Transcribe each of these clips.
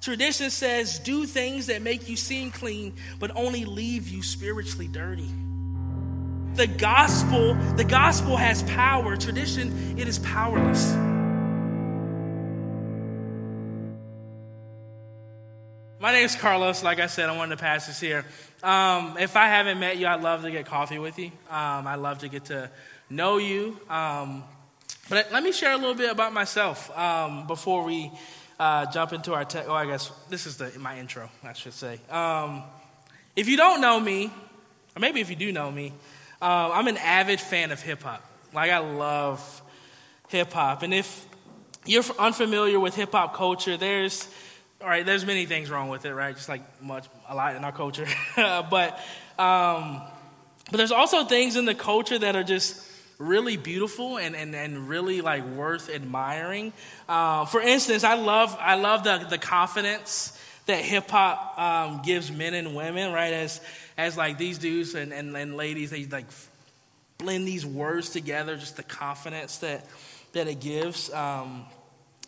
Tradition says do things that make you seem clean, but only leave you spiritually dirty. The gospel, the gospel has power. Tradition, it is powerless. My name is Carlos. Like I said, I'm one of the pastors here. Um, if I haven't met you, I'd love to get coffee with you. Um, I'd love to get to know you. Um, but let me share a little bit about myself um, before we uh, jump into our text. Oh, I guess this is the, my intro, I should say. Um, if you don't know me, or maybe if you do know me, uh, I'm an avid fan of hip hop. Like, I love hip hop. And if you're unfamiliar with hip hop culture, there's all right, there's many things wrong with it, right? Just like much, a lot in our culture. but, um, but there's also things in the culture that are just really beautiful and, and, and really like worth admiring. Uh, for instance, I love, I love the, the confidence that hip hop um, gives men and women, right? As, as like these dudes and, and, and ladies, they like blend these words together, just the confidence that, that it gives. Um,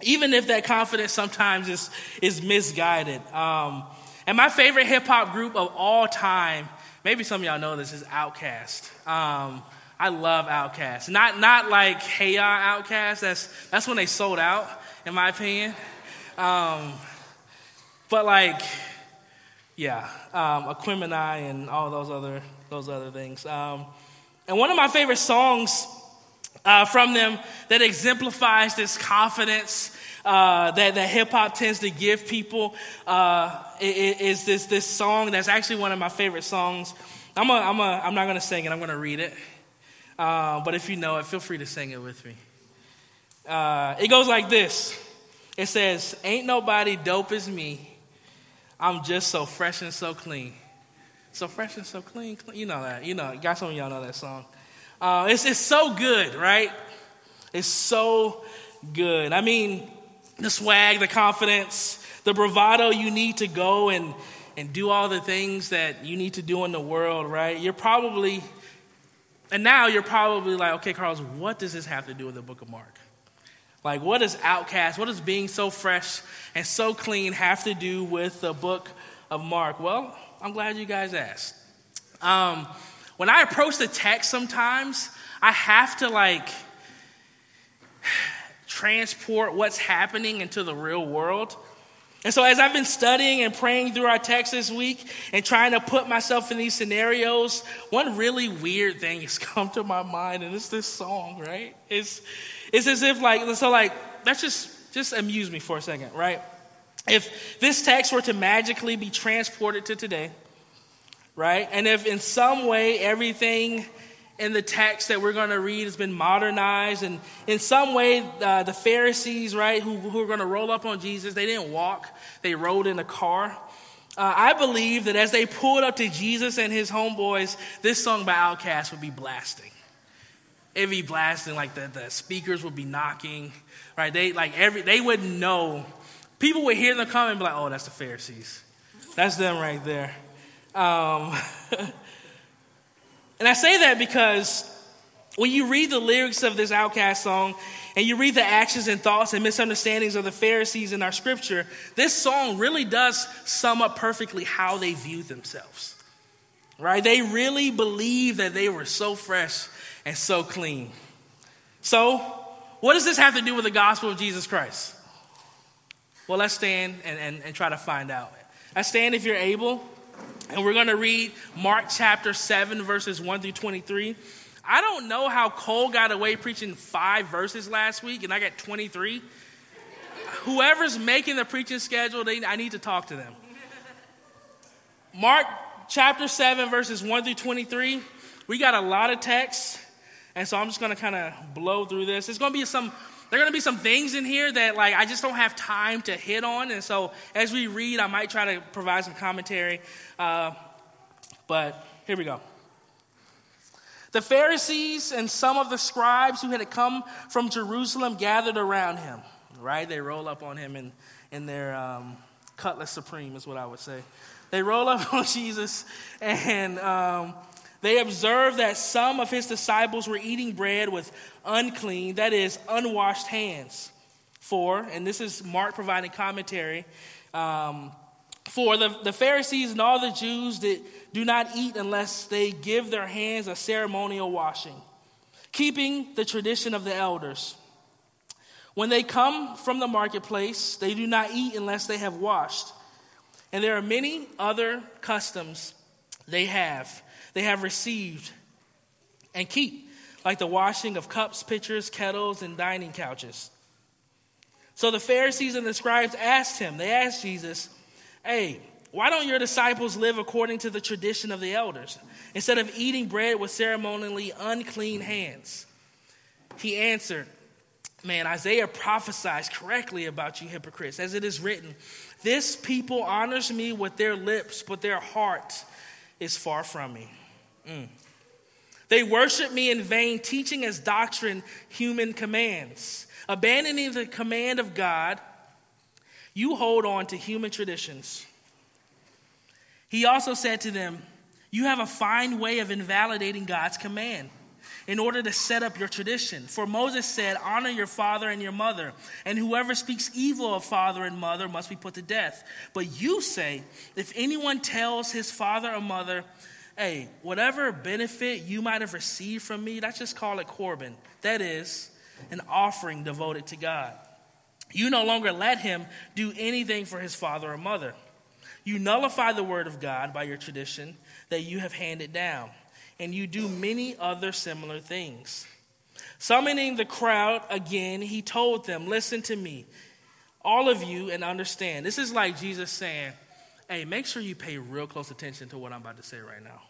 even if that confidence sometimes is, is misguided. Um, and my favorite hip hop group of all time, maybe some of y'all know this, is Outkast. Um, I love Outkast. Not, not like Hey Ya Outkast, that's, that's when they sold out, in my opinion. Um, but like, yeah, um, Aquemini and all those other, those other things. Um, and one of my favorite songs uh, from them that exemplifies this confidence uh, that, that hip hop tends to give people uh, is this, this song that's actually one of my favorite songs. I'm, a, I'm, a, I'm not going to sing it, I'm going to read it. Uh, but if you know it, feel free to sing it with me. Uh, it goes like this It says, Ain't nobody dope as me. I'm just so fresh and so clean. So fresh and so clean. clean. You know that. You know, got some of y'all know that song. Uh, it's, it's so good, right? It's so good. I mean, the swag, the confidence, the bravado you need to go and, and do all the things that you need to do in the world, right? You're probably, and now you're probably like, okay, Carlos, what does this have to do with the book of Mark? Like, what does Outkast, what does being so fresh and so clean have to do with the book of Mark? Well, I'm glad you guys asked. Um, when I approach the text sometimes, I have to like transport what's happening into the real world. And so, as I've been studying and praying through our text this week and trying to put myself in these scenarios, one really weird thing has come to my mind, and it's this song, right? It's, it's as if, like, so, like, let's just, just amuse me for a second, right? If this text were to magically be transported to today, right? And if in some way everything in the text that we're going to read has been modernized, and in some way, uh, the Pharisees, right, who, who are going to roll up on Jesus, they didn't walk, they rode in a car. Uh, I believe that as they pulled up to Jesus and his homeboys, this song by Outkast would be blasting. It'd be blasting, like the, the speakers would be knocking, right? They like every they wouldn't know. People would hear them come and be like, "Oh, that's the Pharisees. That's them right there." Um, and I say that because when you read the lyrics of this Outkast song and you read the actions and thoughts and misunderstandings of the Pharisees in our scripture, this song really does sum up perfectly how they viewed themselves. Right? They really believed that they were so fresh and so clean. So, what does this have to do with the gospel of Jesus Christ? Well, let's stand and, and, and try to find out. I stand if you're able. And we're going to read Mark chapter 7, verses 1 through 23. I don't know how Cole got away preaching five verses last week, and I got 23. Whoever's making the preaching schedule, they, I need to talk to them. Mark chapter 7, verses 1 through 23. We got a lot of text, and so I'm just going to kind of blow through this. It's going to be some there are going to be some things in here that like I just don't have time to hit on, and so as we read, I might try to provide some commentary. Uh, but here we go. The Pharisees and some of the scribes who had come from Jerusalem gathered around him. Right? They roll up on him in, in their um, cutlass supreme, is what I would say. They roll up on Jesus and um, they observed that some of his disciples were eating bread with unclean, that is, unwashed hands. For, and this is Mark providing commentary, um, for the, the Pharisees and all the Jews that do not eat unless they give their hands a ceremonial washing, keeping the tradition of the elders. When they come from the marketplace, they do not eat unless they have washed. And there are many other customs they have, they have received and keep, like the washing of cups, pitchers, kettles, and dining couches. So the Pharisees and the scribes asked him, they asked Jesus, Hey, why don't your disciples live according to the tradition of the elders instead of eating bread with ceremonially unclean hands? He answered, Man, Isaiah prophesies correctly about you hypocrites, as it is written, This people honors me with their lips, but their heart is far from me. Mm. They worship me in vain, teaching as doctrine human commands. Abandoning the command of God, you hold on to human traditions. He also said to them, You have a fine way of invalidating God's command in order to set up your tradition. For Moses said, Honor your father and your mother, and whoever speaks evil of father and mother must be put to death. But you say, If anyone tells his father or mother, Hey, whatever benefit you might have received from me, let's just call it Corban. That is, an offering devoted to God. You no longer let him do anything for his father or mother. You nullify the word of God by your tradition that you have handed down and you do many other similar things. Summoning the crowd again, he told them, Listen to me, all of you, and understand. This is like Jesus saying, Hey, make sure you pay real close attention to what I'm about to say right now.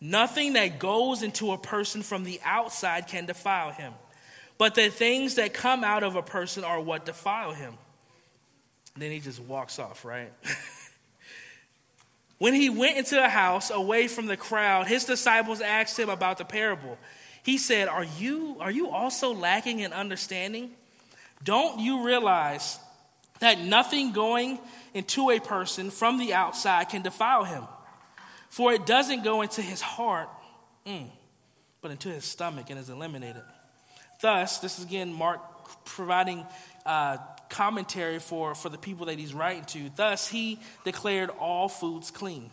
Nothing that goes into a person from the outside can defile him, but the things that come out of a person are what defile him. then he just walks off, right? When he went into a house away from the crowd, his disciples asked him about the parable. He said, Are you, are you also lacking in understanding? Don't you realize that nothing going into a person from the outside can defile him? For it doesn't go into his heart, mm, but into his stomach and is eliminated. Thus, this is again Mark providing uh, commentary for, for the people that he's writing to. Thus, he declared all foods clean.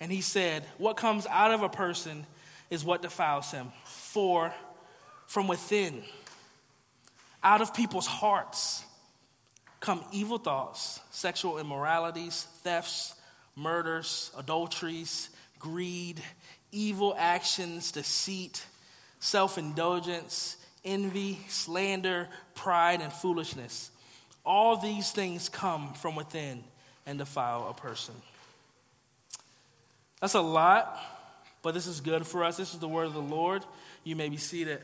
And he said, What comes out of a person is what defiles him. For from within, out of people's hearts, come evil thoughts, sexual immoralities, thefts, murders, adulteries, greed, evil actions, deceit, self indulgence envy, slander, pride, and foolishness. All these things come from within and defile a person. That's a lot, but this is good for us. This is the word of the Lord. You may be seated.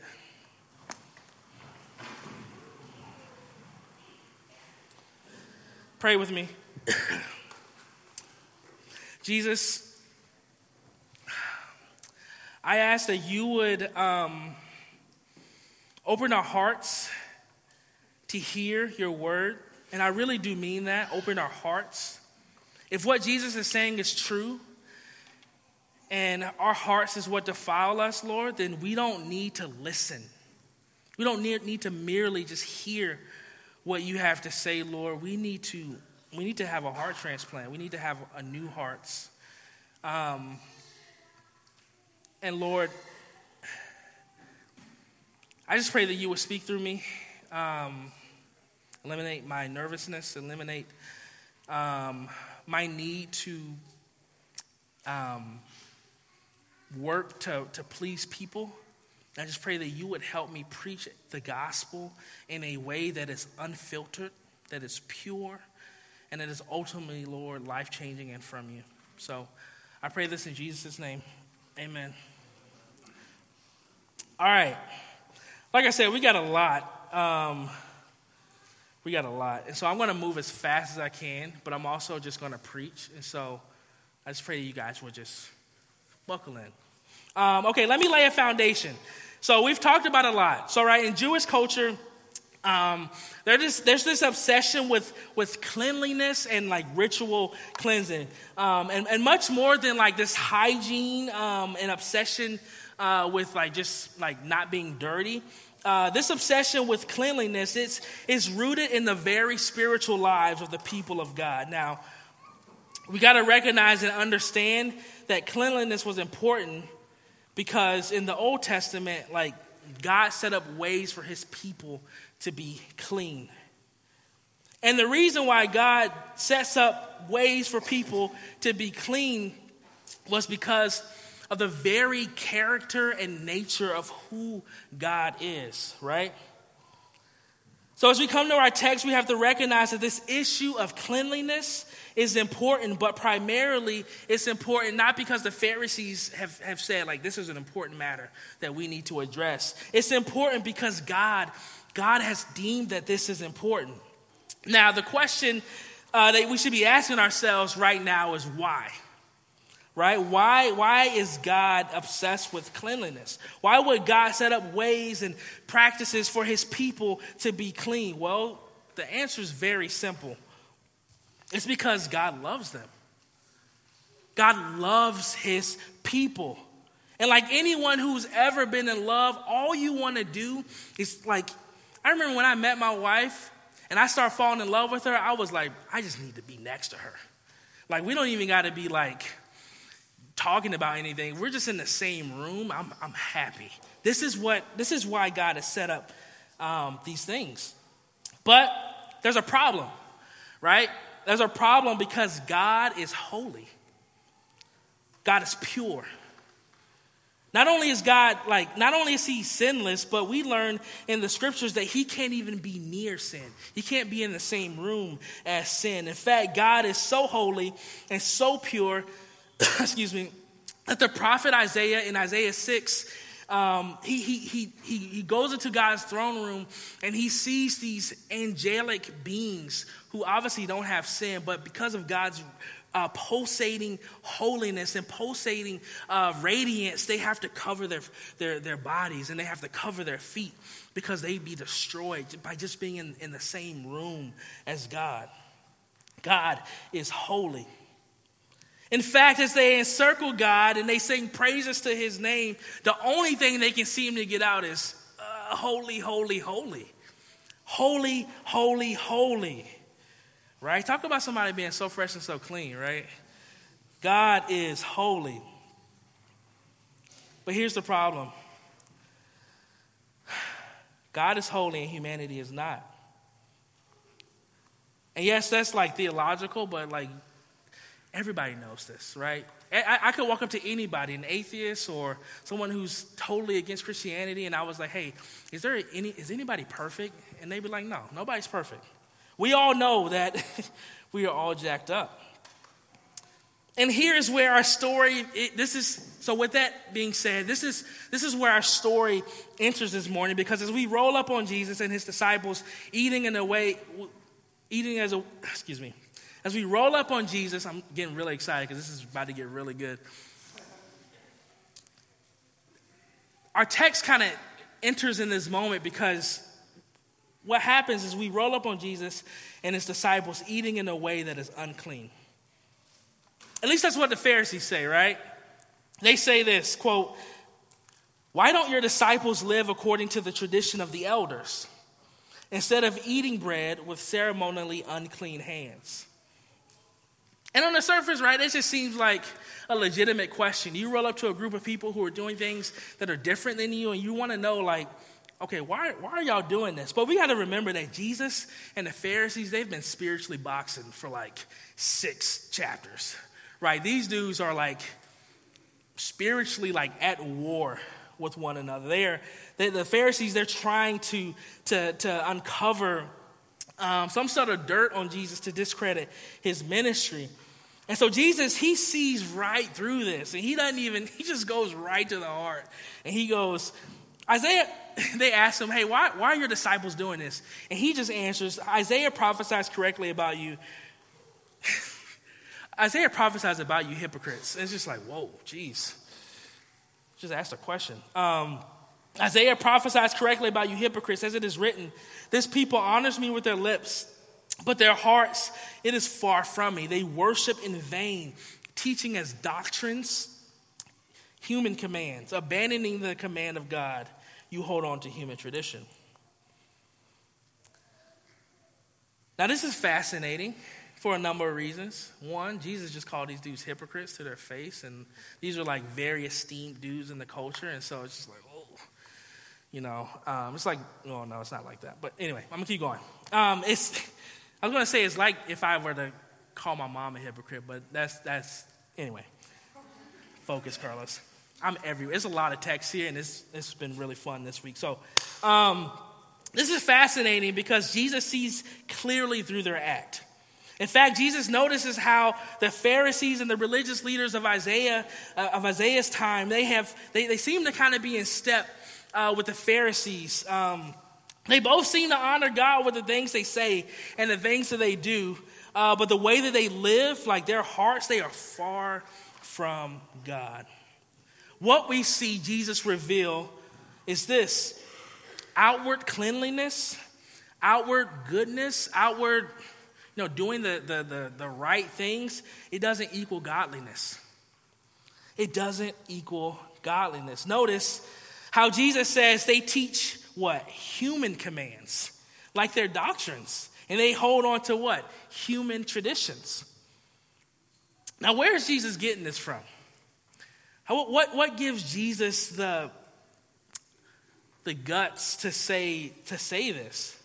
Pray with me. Jesus, I ask that you would. Um, Open our hearts to hear your word. And I really do mean that. Open our hearts. If what Jesus is saying is true, and our hearts is what defile us, Lord, then we don't need to listen. We don't need, need to merely just hear what you have to say, Lord. We need to we need to have a heart transplant. We need to have a new hearts. Um, and Lord, I just pray that you would speak through me, um, eliminate my nervousness, eliminate um, my need to um, work to, to please people. I just pray that you would help me preach the gospel in a way that is unfiltered, that is pure, and that is ultimately, Lord, life changing and from you. So I pray this in Jesus' name. Amen. All right. Like I said, we got a lot. Um, we got a lot. And so I'm going to move as fast as I can, but I'm also just going to preach. And so I just pray that you guys will just buckle in. Um, okay, let me lay a foundation. So we've talked about a lot. So, right, in Jewish culture, um, there's, there's this obsession with, with cleanliness and like ritual cleansing. Um, and, and much more than like this hygiene um, and obsession uh, with like just like not being dirty. uh, this obsession with cleanliness it's, is rooted in the very spiritual lives of the people of God. Now, we got to recognize and understand that cleanliness was important because in the Old Testament, like God set up ways for his people to be clean. And the reason why God sets up ways for people to be clean was because of the very character and nature of who God is, right? So, as we come to our text, we have to recognize that this issue of cleanliness is important, but primarily it's important not because the Pharisees have, have said, like, this is an important matter that we need to address. It's important because God, God has deemed that this is important. Now, the question uh, that we should be asking ourselves right now is why? Right? Why, why is God obsessed with cleanliness? Why would God set up ways and practices for his people to be clean? Well, the answer is very simple it's because God loves them. God loves his people. And like anyone who's ever been in love, all you want to do is like, I remember when I met my wife and I started falling in love with her, I was like, I just need to be next to her. Like, we don't even got to be like talking about anything. We're just in the same room. I'm, I'm happy. This is what, this is why God has set up um, these things. But there's a problem, right? There's a problem because God is holy. God is pure. Not only is God like, not only is he sinless, but we learn in the scriptures that he can't even be near sin. He can't be in the same room as sin. In fact, God is so holy and so pure, excuse me, that the prophet Isaiah in Isaiah 6 um, he, he, he, he, goes into God's throne room and he sees these angelic beings who obviously don't have sin, but because of God's uh, pulsating holiness and pulsating uh, radiance, they have to cover their, their, their bodies and they have to cover their feet because they'd be destroyed by just being in, in the same room as God. God is holy. In fact, as they encircle God and they sing praises to his name, the only thing they can seem to get out is uh, holy, holy, holy. Holy, holy, holy. Right? Talk about somebody being so fresh and so clean, right? God is holy. But here's the problem God is holy and humanity is not. And yes, that's like theological, but like Everybody knows this, right? I, I, could walk up to anybody, an atheist or someone who's totally against Christianity, and I was like, hey, is there any, is anybody perfect? And they'd be like, no, nobody's perfect. We all know that we are all jacked up. And here's where our story, it, this is, so with that being said, this is, this is where our story enters this morning because as we roll up on Jesus and his disciples eating in a way, eating as a, excuse me, as we roll up on Jesus, I'm getting really excited because this is about to get really good. Our text kind of enters in this moment because what happens is we roll up on Jesus and his disciples eating in a way that is unclean. At least that's what the Pharisees say, right? They say this quote, Why don't your disciples live according to the tradition of the elders instead of eating bread with ceremonially unclean hands? And on the surface, right, it just seems like a legitimate question. You roll up to a group of people who are doing things that are different than you, and you want to know, like, okay, why, why are y'all doing this? But we got to remember that Jesus and the Pharisees, they've been spiritually boxing for like six chapters, right? These dudes are like spiritually like at war with one another. They're, they, the Pharisees, they're trying to, to, to uncover um, some sort of dirt on Jesus to discredit his ministry. And so Jesus, he sees right through this, and he doesn't even, he just goes right to the heart. And he goes, Isaiah, they ask him, hey, why, why are your disciples doing this? And he just answers, Isaiah prophesies correctly about you. Isaiah prophesies about you hypocrites. And it's just like, whoa, geez. Just asked a question. Um, Isaiah prophesies correctly about you hypocrites, as it is written, This people honors me with their lips, but their hearts, it is far from me. They worship in vain, teaching as doctrines human commands, abandoning the command of God you hold on to human tradition. Now, this is fascinating for a number of reasons. One, Jesus just called these dudes hypocrites to their face, and these are like very esteemed dudes in the culture, and so it's just like, oh, you know, um, it's like, oh no, it's not like that. But anyway, I'm gonna keep going. Um, it's, I was gonna say it's like if I were to call my mom a hypocrite, but that's that's anyway. Focus, Carlos. I'm everywhere. There's a lot of text here, and it's it's been really fun this week. So. Um, this is fascinating because Jesus sees clearly through their act. In fact, Jesus notices how the Pharisees and the religious leaders of Isaiah uh, of Isaiah's time they have they, they seem to kind of be in step uh, with the Pharisees. Um, they both seem to honor God with the things they say and the things that they do, uh, but the way that they live, like their hearts, they are far from God. What we see Jesus reveal is this outward cleanliness, outward goodness, outward, you know, doing the, the, the, the right things, it doesn't equal godliness. It doesn't equal godliness. Notice how Jesus says they teach what? Human commands, like their doctrines. And they hold on to what? Human traditions. Now, where is Jesus getting this from? How, what, what gives Jesus the, the guts to say, to say this?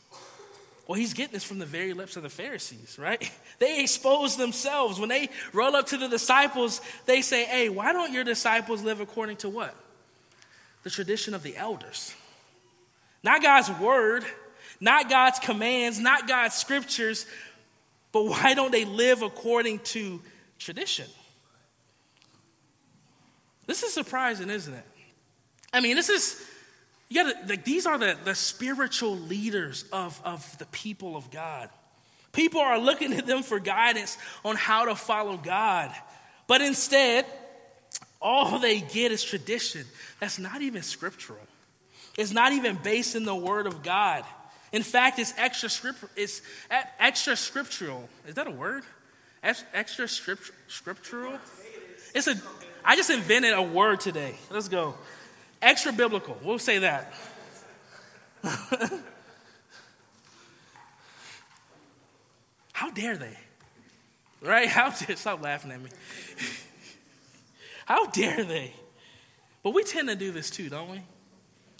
Well, he's getting this from the very lips of the Pharisees, right? They expose themselves. When they roll up to the disciples, they say, Hey, why don't your disciples live according to what? The tradition of the elders. Not God's word, not God's commands, not God's scriptures, but why don't they live according to tradition? This is surprising, isn't it? I mean, this is you gotta, like, these are the, the spiritual leaders of, of the people of God. People are looking at them for guidance on how to follow God. But instead, all they get is tradition. That's not even scriptural. It's not even based in the Word of God. In fact, it's extra script, it's extra scriptural. Is that a word? Extra script, scriptural? It's a. I just invented a word today. Let's go. Extra biblical. We'll say that. How dare they? Right? How dare stop laughing at me. How dare they? But we tend to do this too, don't we?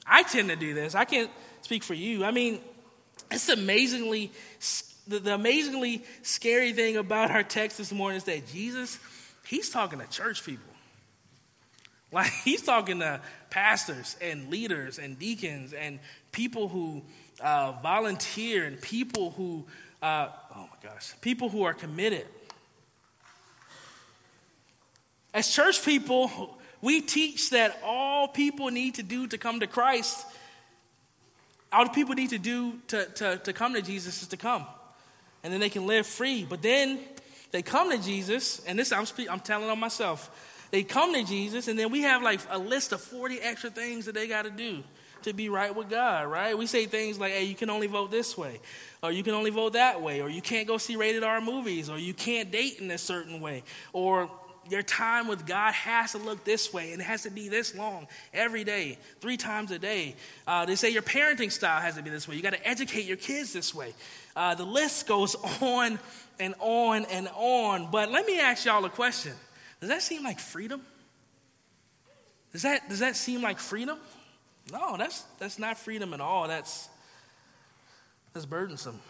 I tend to do this. I can't speak for you. I mean, it's amazingly the, the amazingly scary thing about our text this morning is that Jesus, he's talking to church people. Like he's talking to pastors and leaders and deacons and people who uh, volunteer and people who, uh, oh my gosh, people who are committed. As church people, we teach that all people need to do to come to Christ, all people need to do to, to, to come to Jesus is to come. And then they can live free. But then they come to Jesus, and this I'm, I'm telling on myself they come to Jesus, and then we have like a list of 40 extra things that they got to do to be right with God, right? We say things like, hey, you can only vote this way, or you can only vote that way, or you can't go see rated R movies, or you can't date in a certain way, or your time with God has to look this way and it has to be this long every day, three times a day. Uh, they say your parenting style has to be this way. You got to educate your kids this way. Uh, the list goes on and on and on. But let me ask y'all a question does that seem like freedom? Does that, does that seem like freedom? No, that's, that's not freedom at all. That's, that's burdensome.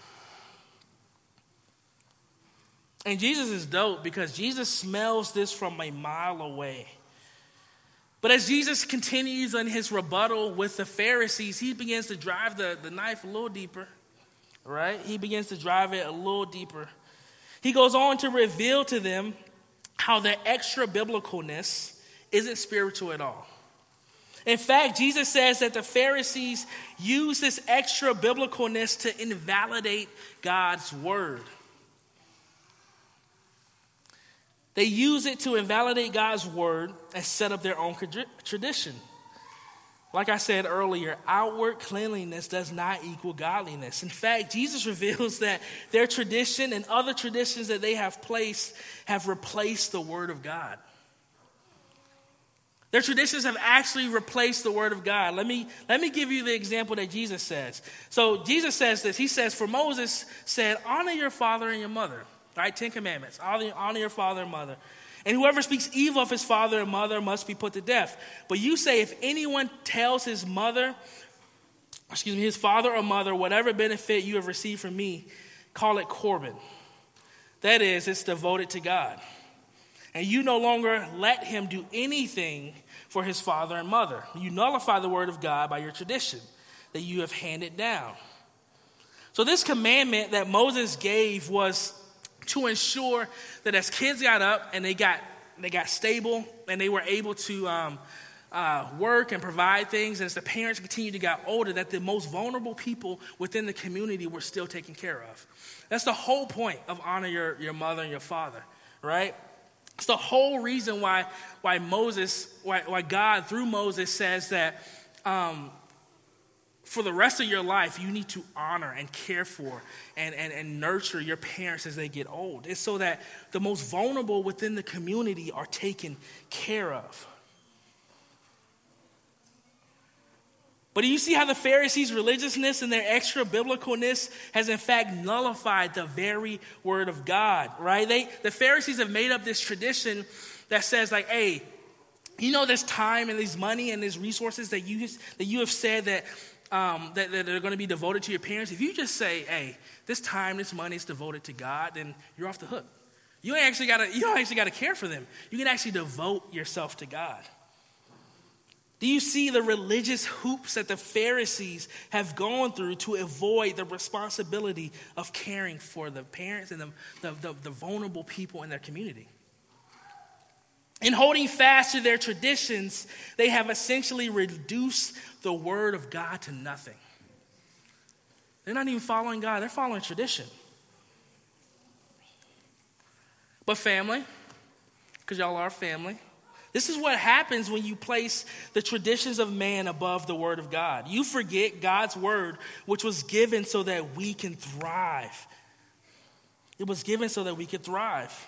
And Jesus is dope because Jesus smells this from a mile away. But as Jesus continues on his rebuttal with the Pharisees, he begins to drive the, the knife a little deeper, right? He begins to drive it a little deeper. He goes on to reveal to them how the extra biblicalness isn't spiritual at all. In fact, Jesus says that the Pharisees use this extra biblicalness to invalidate God's word. They use it to invalidate God's word and set up their own tradition. Like I said earlier, outward cleanliness does not equal godliness. In fact, Jesus reveals that their tradition and other traditions that they have placed have replaced the Word of God. Their traditions have actually replaced the word of God. Let me, let me give you the example that Jesus says. So Jesus says this. He says, For Moses said, Honor your father and your mother. Right? Ten commandments. Honor, your father and mother. And whoever speaks evil of his father and mother must be put to death. But you say, if anyone tells his mother, excuse me, his father or mother, whatever benefit you have received from me, call it Corban. That is, it's devoted to God. And you no longer let him do anything for his father and mother. You nullify the word of God by your tradition that you have handed down. So, this commandment that Moses gave was to ensure that as kids got up and they got, they got stable and they were able to um, uh, work and provide things, as the parents continued to get older, that the most vulnerable people within the community were still taken care of. That's the whole point of honor your, your mother and your father, right? It's the whole reason why, why Moses, why, why God through Moses says that um, for the rest of your life, you need to honor and care for and, and, and nurture your parents as they get old. It's so that the most vulnerable within the community are taken care of. But do you see how the Pharisees' religiousness and their extra biblicalness has in fact nullified the very word of God, right? They, the Pharisees have made up this tradition that says, like, hey, you know, this time and this money and these resources that you, that you have said that, um, that, that are going to be devoted to your parents. If you just say, hey, this time, this money is devoted to God, then you're off the hook. You ain't actually got to, you don't actually got to care for them. You can actually devote yourself to God. Do you see the religious hoops that the Pharisees have gone through to avoid the responsibility of caring for the parents and the, the, the, the, vulnerable people in their community? In holding fast to their traditions, they have essentially reduced the word of God to nothing. They're not even following God, they're following tradition. But family, because y'all are family, this is what happens when you place the traditions of man above the word of God. You forget God's word, which was given so that we can thrive. It was given so that we could thrive.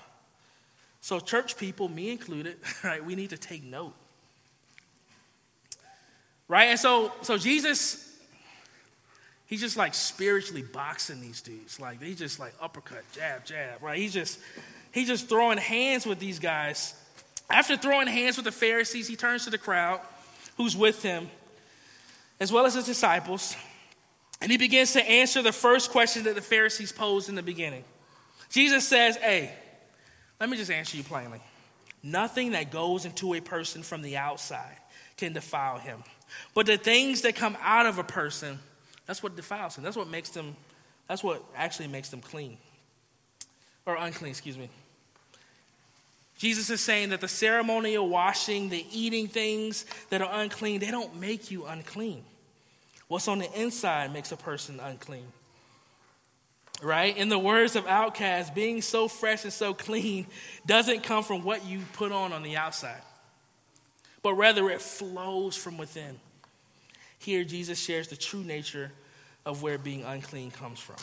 So, church people, me included, right, we need to take note. Right? And so, so Jesus, he's just like spiritually boxing these dudes. Like, they just like uppercut, jab, jab, right? He's just, he's just throwing hands with these guys after throwing hands with the Pharisees, he turns to the crowd who's with him, as well as his disciples, and he begins to answer the first question that the Pharisees posed in the beginning. Jesus says, Hey, let me just answer you plainly. Nothing that goes into a person from the outside can defile him. But the things that come out of a person, that's what defiles him. That's what makes them, that's what actually makes them clean. Or unclean, excuse me. Jesus is saying that the ceremonial washing, the eating things that are unclean, they don't make you unclean. What's on the inside makes a person unclean. Right? In the words of Outkast, being so fresh and so clean doesn't come from what you put on on the outside, but rather it flows from within. Here, Jesus shares the true nature of where being unclean comes from.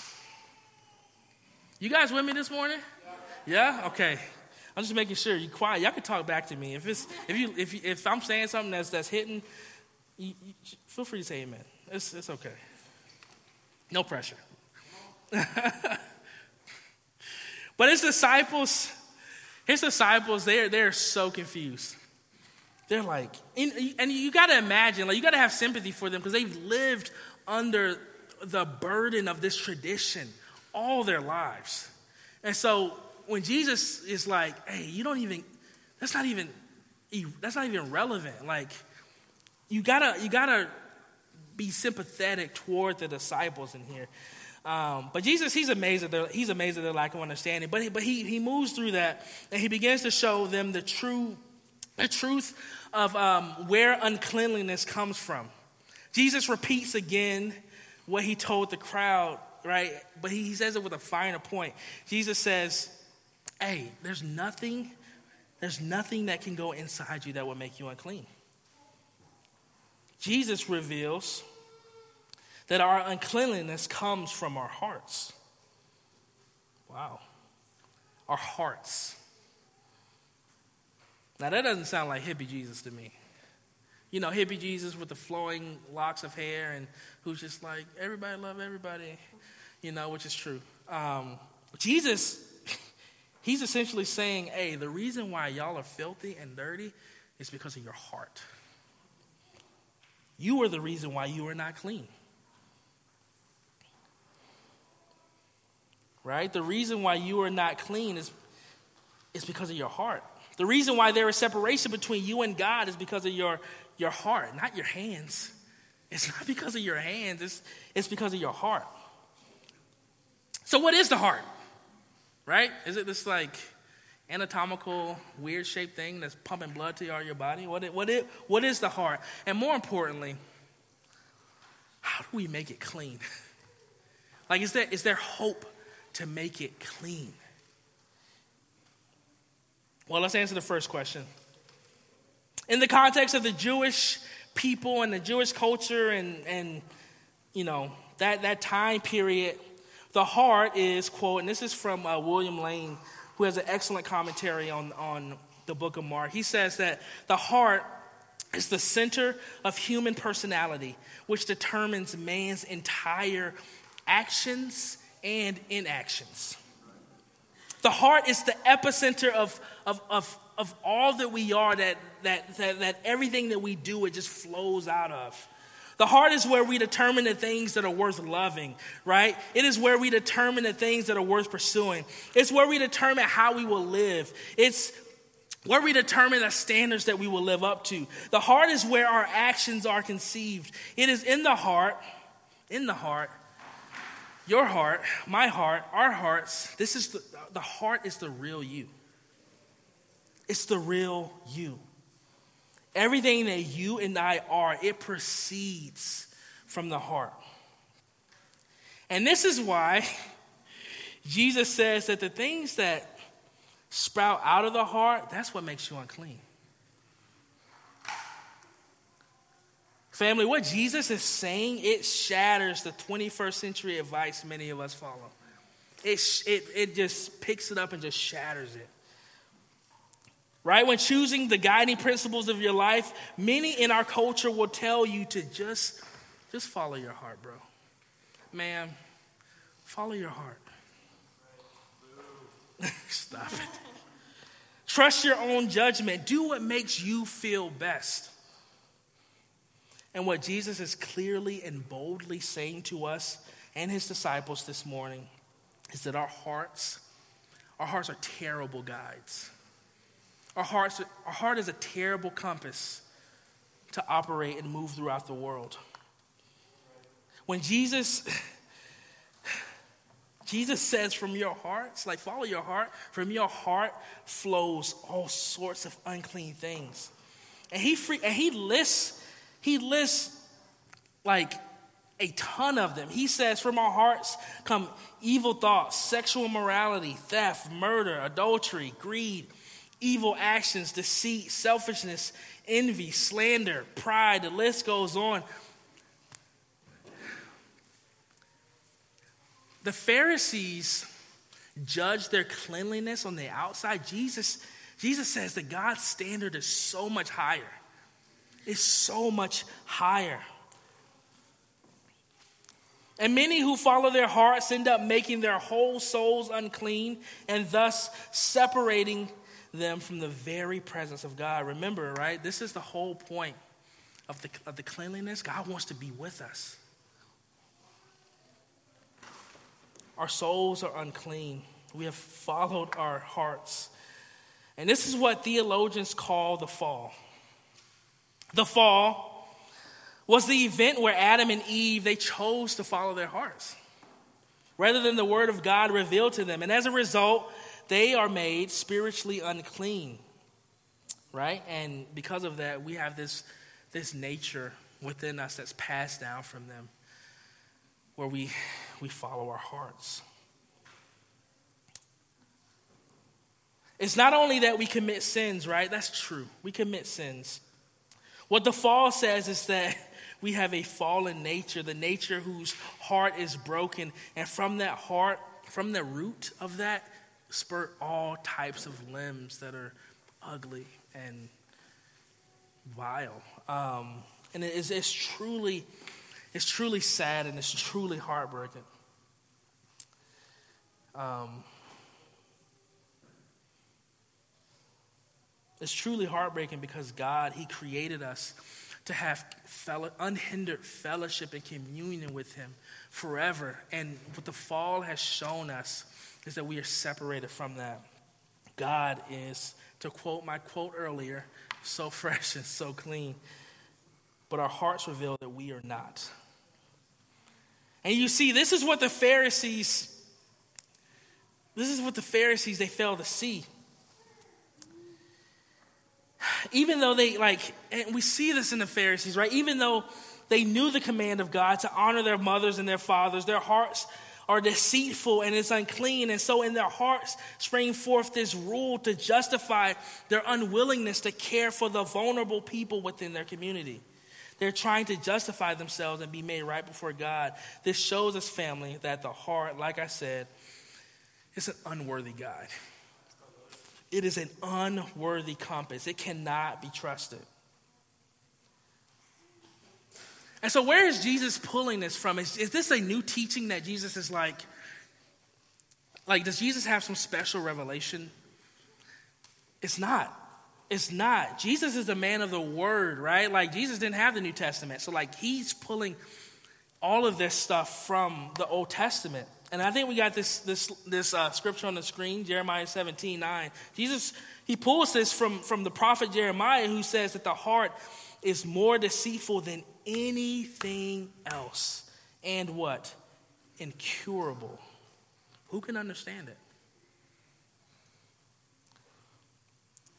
You guys with me this morning? Yeah? Okay. I'm just making sure you're quiet. Y'all can talk back to me. If it's if you if you, if I'm saying something that's that's hitting, you, you, feel free to say amen. It's it's okay. No pressure. but his disciples, his disciples, they're they're so confused. They're like, and, you got to imagine, like you got to have sympathy for them because they've lived under the burden of this tradition all their lives. And so when Jesus is like, hey, you don't even, that's not even, that's not even relevant. Like, you gotta, you gotta be sympathetic toward the disciples in here. Um, but Jesus, he's amazed at their, he's amazed at their lack of understanding. But he, but he, he moves through that and he begins to show them the true, the truth of um, where uncleanliness comes from. Jesus repeats again what he told the crowd, right? But he, he says it with a finer point. Jesus says, hey, there's nothing, there's nothing that can go inside you that will make you unclean. Jesus reveals that our uncleanliness comes from our hearts. Wow. Our hearts. Now, that doesn't sound like hippie Jesus to me. you know, hippie Jesus with the flowing locks of hair and who's just like, everybody love everybody, you know, which is true. Um, Jesus, he's essentially saying, hey, the reason why y'all are filthy and dirty is because of your heart. You are the reason why you are not clean. Right? The reason why you are not clean is, is because of your heart. The reason why there is separation between you and God is because of your, your heart, not your hands. It's not because of your hands, it's, it's because of your heart. So, what is the heart? Right? Is it this like anatomical, weird shaped thing that's pumping blood to all your body? What, it, what, it, what is the heart? And more importantly, how do we make it clean? like, is there, is there hope to make it clean? Well, let's answer the first question. In the context of the Jewish people and the Jewish culture and, and you know, that, that time period, the heart is, quote, and this is from uh, William Lane, who has an excellent commentary on, on the book of Mark. He says that the heart is the center of human personality, which determines man's entire actions and inactions. The heart is the epicenter of, of, of, of all that we are, that, that, that, that everything that we do, it just flows out of. The heart is where we determine the things that are worth loving, right? It is where we determine the things that are worth pursuing. It's where we determine how we will live. It's where we determine the standards that we will live up to. The heart is where our actions are conceived. It is in the heart, in the heart, your heart, my heart, our hearts. This is the, the heart is the real you. It's the real you. Everything that you and I are, it proceeds from the heart. And this is why Jesus says that the things that sprout out of the heart, that's what makes you unclean. Family, what Jesus is saying, it shatters the 21st century advice many of us follow. It, it, it just picks it up and just shatters it right? When choosing the guiding principles of your life, many in our culture will tell you to just, just follow your heart, bro. Man, follow your heart. Stop it. Trust your own judgment. Do what makes you feel best. And what Jesus is clearly and boldly saying to us and his disciples this morning is that our hearts, our hearts are terrible guides. Our, hearts, our heart is a terrible compass to operate and move throughout the world. When Jesus Jesus says from your hearts, like follow your heart, from your heart flows all sorts of unclean things. And he free, and he lists he lists like a ton of them. He says from our hearts come evil thoughts, sexual morality, theft, murder, adultery, greed, evil actions, deceit, selfishness, envy, slander, pride, the list goes on. The Pharisees judge their cleanliness on the outside. Jesus, Jesus says that God's standard is so much higher. It's so much higher. And many who follow their hearts end up making their whole souls unclean and thus separating them from the very presence of God. Remember, right? This is the whole point of the, of the cleanliness. God wants to be with us. Our souls are unclean. We have followed our hearts. And this is what theologians call the fall. The fall was the event where Adam and Eve they chose to follow their hearts rather than the word of God revealed to them. And as a result, they are made spiritually unclean, right? And because of that, we have this, this nature within us that's passed down from them where we, we follow our hearts. It's not only that we commit sins, right? That's true. We commit sins. What the fall says is that we have a fallen nature, the nature whose heart is broken. And from that heart, from the root of that, spurt all types of limbs that are ugly and vile. Um, and it is, it's truly, it's truly sad and it's truly heartbreaking. Um, it's truly heartbreaking because God, He created us to have fellow, unhindered fellowship and communion with Him forever. And what the fall has shown us is that we are separated from that. God is, to quote my quote earlier, so fresh and so clean. But our hearts reveal that we are not. And you see, this is what the Pharisees, this is what the Pharisees, they fail to see. Even though they, like, and we see this in the Pharisees, right? Even though they knew the command of God to honor their mothers and their fathers, their hearts are deceitful and it's unclean. And so in their hearts spring forth this rule to justify their unwillingness to care for the vulnerable people within their community. They're trying to justify themselves and be made right before God. This shows us, family, that the heart, like I said, is an unworthy guide. It is an unworthy compass. It cannot be trusted. And so, where is Jesus pulling this from? Is, is this a new teaching that Jesus is like, like, does Jesus have some special revelation? It's not. It's not. Jesus is a man of the word, right? Like, Jesus didn't have the New Testament. So, like, he's pulling all of this stuff from the Old Testament. And I think we got this, this, this uh, scripture on the screen, Jeremiah 17 9. Jesus, he pulls this from, from the prophet Jeremiah, who says that the heart is more deceitful than anything else. And what? Incurable. Who can understand it?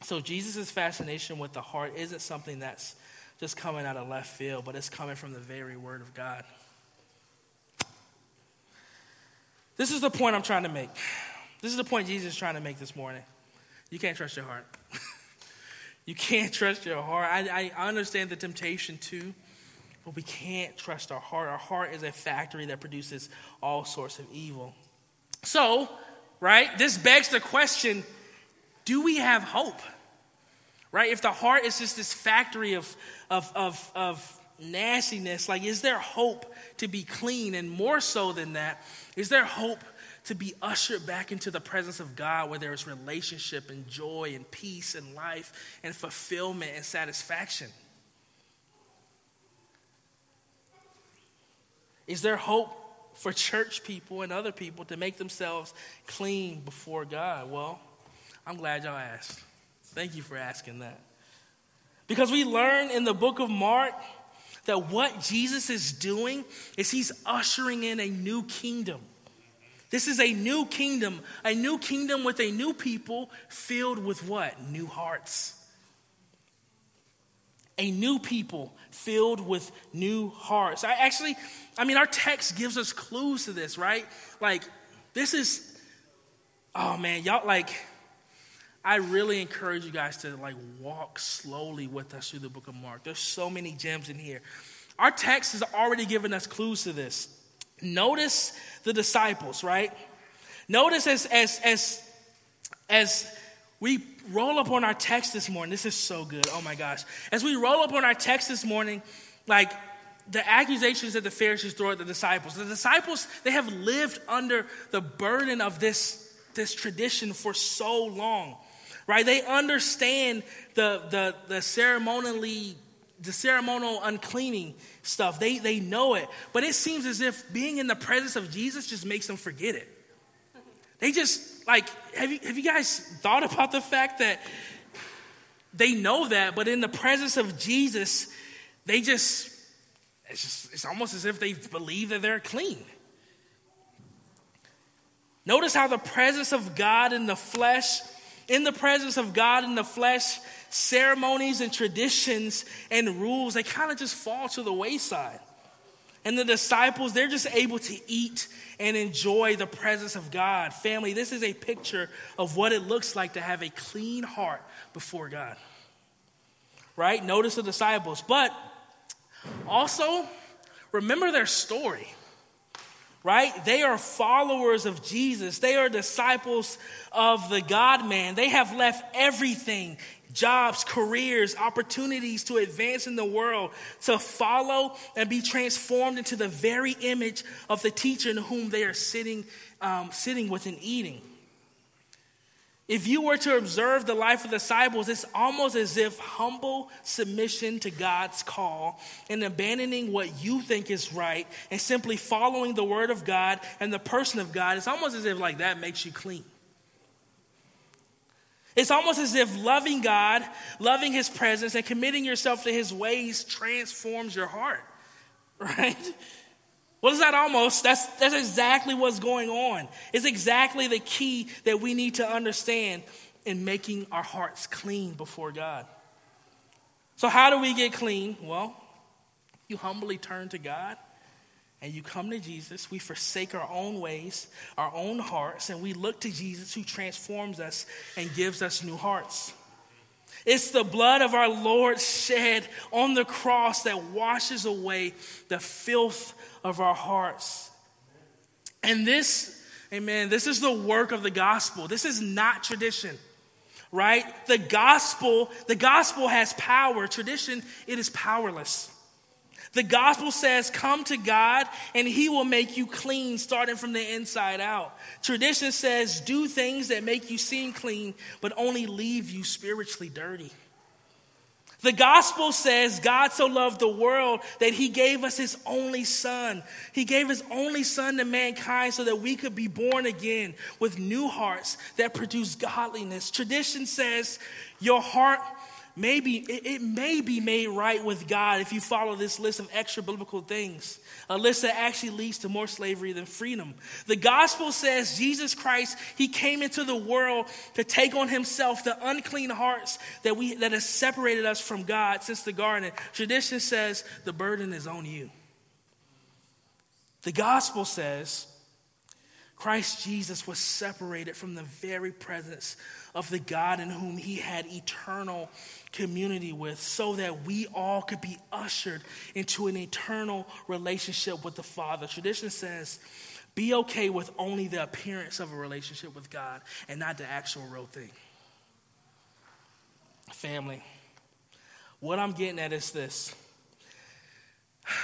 So, Jesus' fascination with the heart isn't something that's just coming out of left field, but it's coming from the very Word of God. This is the point I'm trying to make. This is the point Jesus is trying to make this morning. You can't trust your heart. you can't trust your heart. I, I understand the temptation too but we can't trust our heart. Our heart is a factory that produces all sorts of evil. So, right, this begs the question do we have hope? Right? If the heart is just this factory of, of, of, of nastiness, like, is there hope to be clean? And more so than that, is there hope to be ushered back into the presence of God where there is relationship and joy and peace and life and fulfillment and satisfaction? Is there hope for church people and other people to make themselves clean before God? Well, I'm glad y'all asked. Thank you for asking that. Because we learn in the book of Mark that what Jesus is doing is he's ushering in a new kingdom. This is a new kingdom, a new kingdom with a new people filled with what? New hearts a new people filled with new hearts. I actually, I mean, our text gives us clues to this, right? Like, this is, oh man, y'all, like, I really encourage you guys to like walk slowly with us through the book of Mark. There's so many gems in here. Our text has already given us clues to this. Notice the disciples, right? Notice as as as as we roll up on our text this morning. This is so good. Oh my gosh. As we roll up on our text this morning, like the accusations that the Pharisees throw at the disciples. The disciples, they have lived under the burden of this, this tradition for so long. Right? They understand the the the ceremonially the ceremonial uncleaning stuff. They they know it. But it seems as if being in the presence of Jesus just makes them forget it. They just, like, have you, have you guys thought about the fact that they know that, but in the presence of Jesus, they just, it's just, it's almost as if they believe that they're clean. Notice how the presence of God in the flesh, in the presence of God in the flesh, ceremonies and traditions and rules, they kind of just fall to the wayside. And the disciples, they're just able to eat and enjoy the presence of God. Family, this is a picture of what it looks like to have a clean heart before God. Right? Notice the disciples. But also, remember their story. Right? They are followers of Jesus. They are disciples of the God man. They have left everything jobs, careers, opportunities to advance in the world, to follow and be transformed into the very image of the teacher in whom they are sitting, um, sitting with and eating. If you were to observe the life of the disciples, it's almost as if humble submission to God's call and abandoning what you think is right and simply following the word of God and the person of God, it's almost as if like that makes you clean. It's almost as if loving God, loving his presence, and committing yourself to his ways transforms your heart, right? What is that almost? That's, that's exactly what's going on. It's exactly the key that we need to understand in making our hearts clean before God. So, how do we get clean? Well, you humbly turn to God and you come to Jesus. We forsake our own ways, our own hearts, and we look to Jesus who transforms us and gives us new hearts. It's the blood of our Lord shed on the cross that washes away the filth of our hearts. And this, amen, this is the work of the gospel. This is not tradition, right? The gospel, the gospel has power. Tradition, it is powerless. The gospel says, Come to God and he will make you clean, starting from the inside out. Tradition says, Do things that make you seem clean, but only leave you spiritually dirty. The gospel says God so loved the world that he gave us his only son. He gave his only son to mankind so that we could be born again with new hearts that produce godliness. Tradition says your heart maybe it, may be made right with God if you follow this list of extra biblical things, a list that actually leads to more slavery than freedom. The gospel says Jesus Christ, he came into the world to take on himself the unclean hearts that we that has separated us from God since the garden. Tradition says the burden is on you. The gospel says Christ Jesus was separated from the very presence of the God in whom he had eternal community with, so that we all could be ushered into an eternal relationship with the Father. Tradition says, be okay with only the appearance of a relationship with God and not the actual real thing. Family, what I'm getting at is this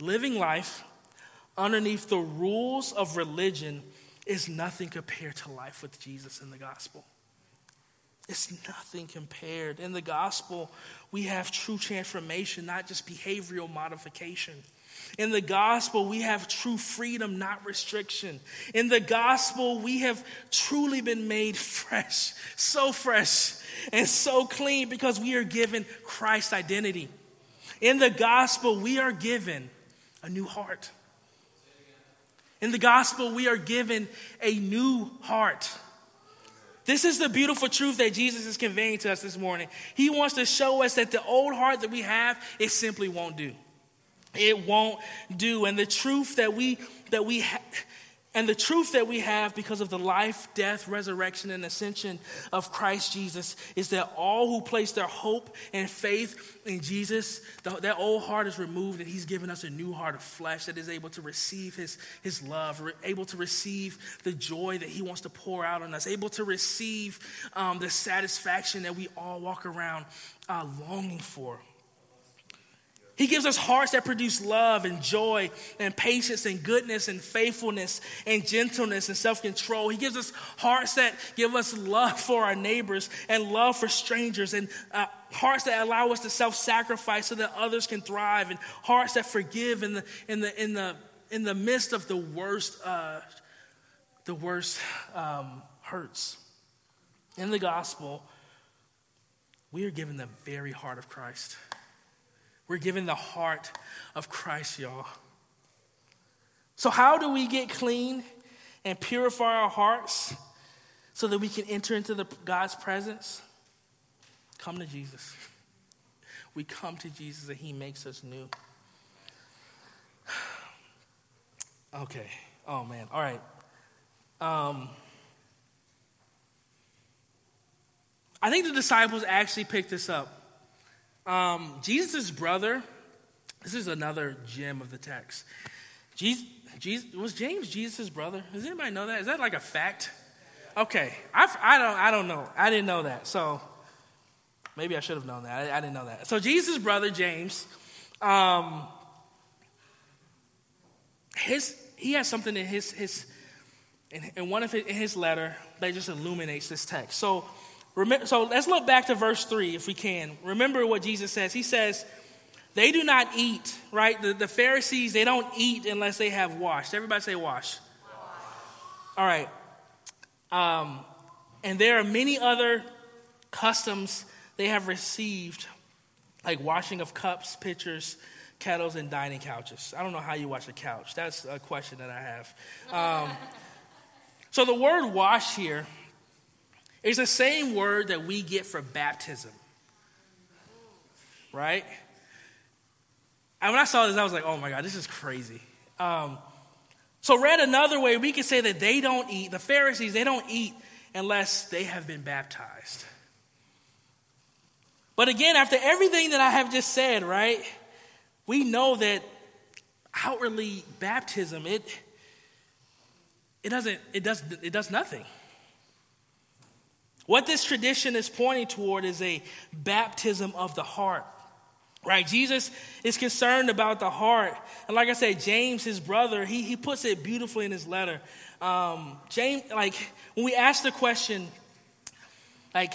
living life underneath the rules of religion is nothing compared to life with Jesus in the gospel. It's nothing compared. In the gospel, we have true transformation, not just behavioral modification. In the gospel, we have true freedom, not restriction. In the gospel, we have truly been made fresh, so fresh and so clean because we are given Christ's identity. In the gospel, we are given a new heart. In the gospel, we are given a new heart. This is the beautiful truth that Jesus is conveying to us this morning. He wants to show us that the old heart that we have, it simply won't do. It won't do. And the truth that we that we have and the truth that we have because of the life, death, resurrection, and ascension of Christ Jesus is that all who place their hope and faith in Jesus, the, that old heart is removed, and He's given us a new heart of flesh that is able to receive His, his love, able to receive the joy that He wants to pour out on us, able to receive um, the satisfaction that we all walk around uh, longing for. He gives us hearts that produce love and joy and patience and goodness and faithfulness and gentleness and self control. He gives us hearts that give us love for our neighbors and love for strangers and uh, hearts that allow us to self sacrifice so that others can thrive and hearts that forgive in the, in the, in the, in the midst of the worst, uh, the worst um, hurts. In the gospel, we are given the very heart of Christ. We're given the heart of Christ, y'all. So, how do we get clean and purify our hearts so that we can enter into the, God's presence? Come to Jesus. We come to Jesus and He makes us new. Okay. Oh, man. All right. Um, I think the disciples actually picked this up. Um, Jesus' brother, this is another gem of the text. Jesus, Jesus, was James Jesus' brother? Does anybody know that? Is that like a fact? Okay, I've, I don't, I don't know. I didn't know that. So maybe I should have known that. I, I didn't know that. So Jesus' brother James, um, his he has something in his his in, in one of his, his letter that just illuminates this text. So so let's look back to verse three if we can. Remember what Jesus says. He says. They do not eat, right? The, the Pharisees, they don't eat unless they have washed. Everybody say wash. wash. All right. Um, and there are many other customs they have received, like washing of cups, pitchers, kettles, and dining couches. I don't know how you wash a couch. That's a question that I have. Um, so the word wash here is the same word that we get for baptism, right? And when I saw this, I was like, oh my God, this is crazy. Um, so, read another way, we could say that they don't eat, the Pharisees, they don't eat unless they have been baptized. But again, after everything that I have just said, right, we know that outwardly baptism, it, it doesn't, it does, it does nothing. What this tradition is pointing toward is a baptism of the heart. Right? Jesus is concerned about the heart. And like I said, James, his brother, he, he puts it beautifully in his letter. Um, James, like, when we ask the question, like,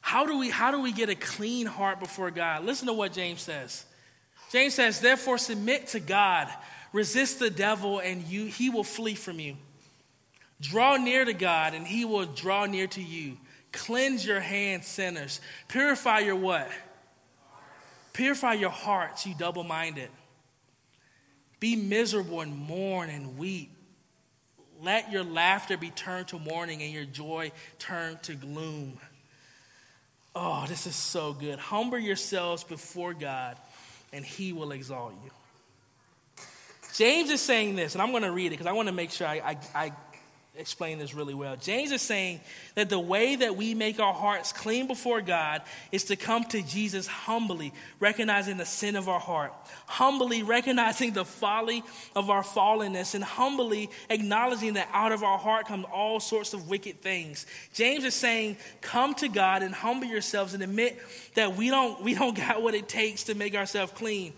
how do we how do we get a clean heart before God? Listen to what James says. James says, therefore submit to God, resist the devil, and you he will flee from you. Draw near to God, and he will draw near to you. Cleanse your hands, sinners. Purify your what? Purify your hearts, you double minded. Be miserable and mourn and weep. Let your laughter be turned to mourning and your joy turned to gloom. Oh, this is so good. Humble yourselves before God, and He will exalt you. James is saying this, and I'm going to read it because I want to make sure I, I, I explain this really well. James is saying that the way that we make our hearts clean before God is to come to Jesus humbly, recognizing the sin of our heart, humbly recognizing the folly of our fallenness, and humbly acknowledging that out of our heart come all sorts of wicked things. James is saying, come to God and humble yourselves and admit that we don't, we don't got what it takes to make ourselves clean.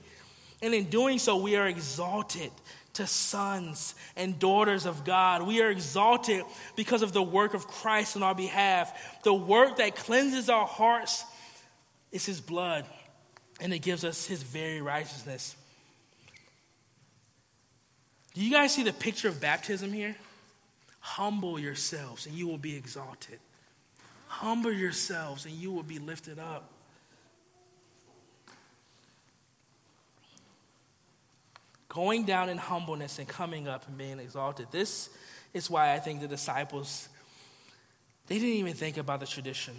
And in doing so, we are exalted to sons and daughters of God. We are exalted because of the work of Christ on our behalf. The work that cleanses our hearts is His blood, and it gives us His very righteousness. Do you guys see the picture of baptism here? Humble yourselves, and you will be exalted. Humble yourselves, and you will be lifted up. Going down in humbleness and coming up and being exalted. This is why I think the disciples, they didn't even think about the tradition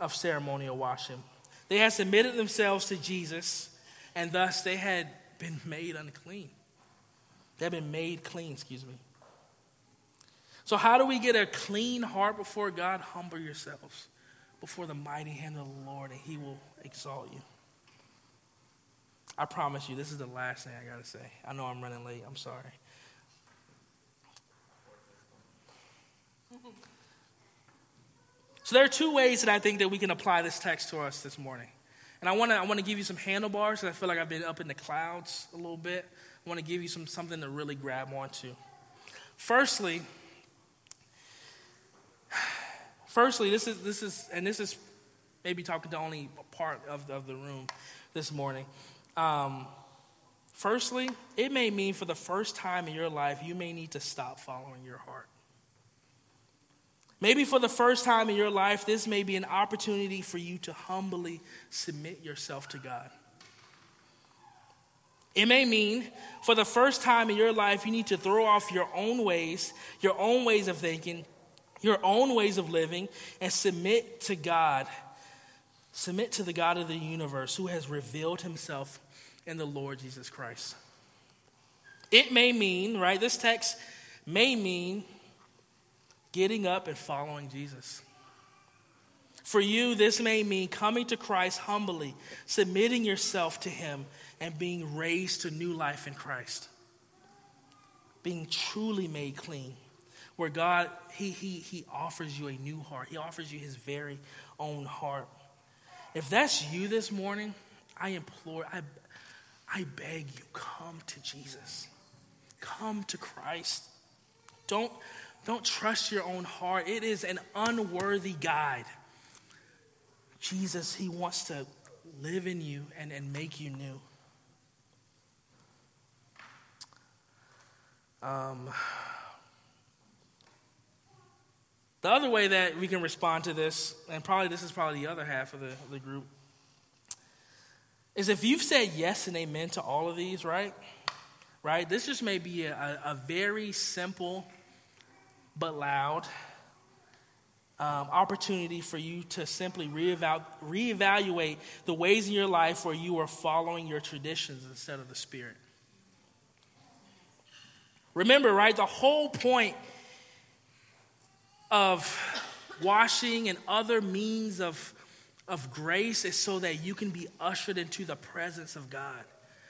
of ceremonial washing. They had submitted themselves to Jesus, and thus they had been made unclean. They had been made clean, excuse me. So, how do we get a clean heart before God? Humble yourselves before the mighty hand of the Lord, and He will exalt you. I promise you, this is the last thing I got to say. I know I'm running late. I'm sorry. So there are two ways that I think that we can apply this text to us this morning. And I want to I want to give you some handlebars because I feel like I've been up in the clouds a little bit. I want to give you some something to really grab onto. Firstly, firstly, this is this is and this is maybe talking to only part of, of the room this morning. Um, firstly, it may mean for the first time in your life, you may need to stop following your heart. Maybe for the first time in your life, this may be an opportunity for you to humbly submit yourself to God. It may mean for the first time in your life, you need to throw off your own ways, your own ways of thinking, your own ways of living, and submit to God. Submit to the God of the universe who has revealed himself in the Lord Jesus Christ. It may mean, right, this text may mean getting up and following Jesus. For you, this may mean coming to Christ humbly, submitting yourself to Him, and being raised to new life in Christ. being truly made clean, where God, he, he, he offers you a new heart. He offers you his very own heart. If that's you this morning, I implore, I, I beg you, come to Jesus. Come to Christ. Don't, don't trust your own heart. It is an unworthy guide. Jesus, He wants to live in you and, and make you new. Um, the other way that we can respond to this, and probably this is probably the other half of the, the group, is if you've said yes and amen to all of these, right? Right? This just may be a, a very simple but loud um, opportunity for you to simply reevalu- reevaluate the ways in your life where you are following your traditions instead of the Spirit. Remember, right, the whole point of washing and other means of, of grace is so that you can be ushered into the presence of God.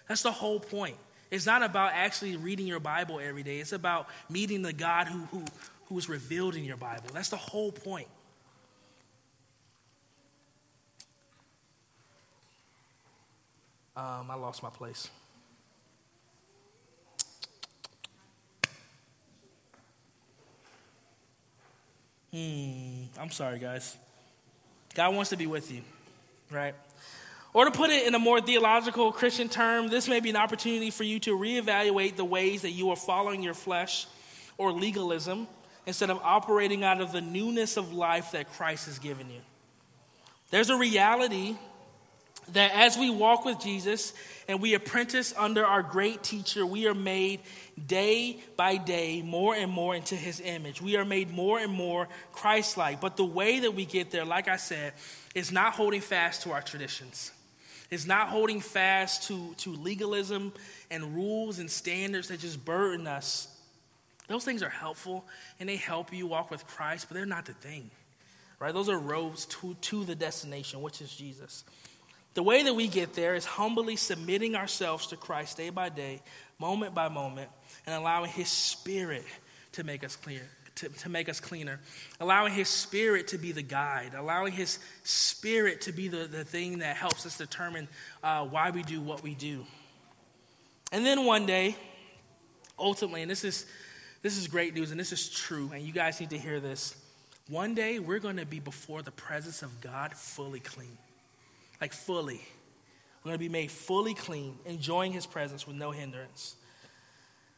That's the whole point. It's not about actually reading your Bible every day, it's about meeting the God who, who, who is revealed in your Bible. That's the whole point. Um, I lost my place. Hmm, I'm sorry, guys. God wants to be with you, right? Or to put it in a more theological Christian term, this may be an opportunity for you to reevaluate the ways that you are following your flesh or legalism instead of operating out of the newness of life that Christ has given you. There's a reality that as we walk with Jesus and we apprentice under our great teacher, we are made day by day more and more into his image. We are made more and more Christ like. But the way that we get there, like I said, is not holding fast to our traditions. It's not holding fast to, to legalism and rules and standards that just burden us. Those things are helpful and they help you walk with Christ, but they're not the thing. Right? Those are roads to, to the destination, which is Jesus. The way that we get there is humbly submitting ourselves to Christ day by day, moment by moment, and allowing His Spirit to make us clear. To, to make us cleaner, allowing His Spirit to be the guide, allowing His Spirit to be the, the thing that helps us determine uh, why we do what we do. And then one day, ultimately, and this is, this is great news and this is true, and you guys need to hear this. One day, we're going to be before the presence of God fully clean like fully. We're going to be made fully clean, enjoying his presence with no hindrance.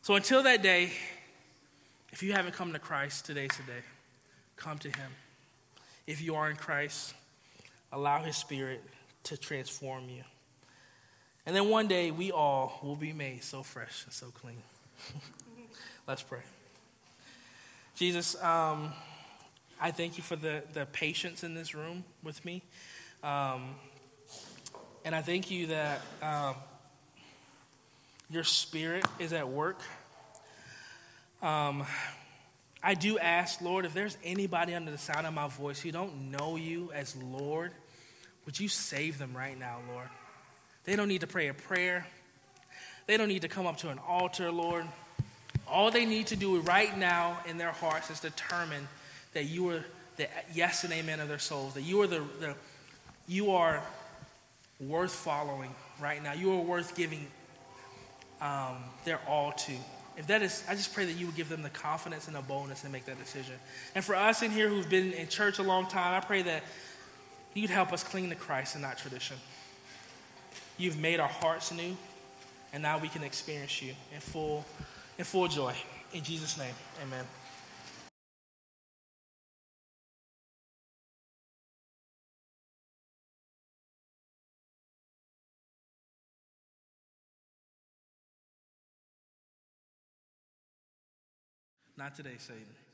So until that day, if you haven't come to Christ, today's the day. Come to him. If you are in Christ, allow his spirit to transform you. And then one day, we all will be made so fresh and so clean. Let's pray. Jesus, um, I thank you for the, the patience in this room with me. Um, and I thank you that um, your spirit is at work. Um, I do ask, Lord, if there's anybody under the sound of my voice who don't know you as Lord, would you save them right now, Lord? They don't need to pray a prayer. They don't need to come up to an altar, Lord. All they need to do right now in their hearts is determine that you are the yes and amen of their souls, that you are the, the you are worth following right now. You are worth giving um, their all to. If that is, I just pray that you would give them the confidence and the boldness to make that decision. And for us in here who've been in church a long time, I pray that you'd help us cling to Christ and not tradition. You've made our hearts new, and now we can experience you in full, in full joy. In Jesus' name, amen. Not today, Satan.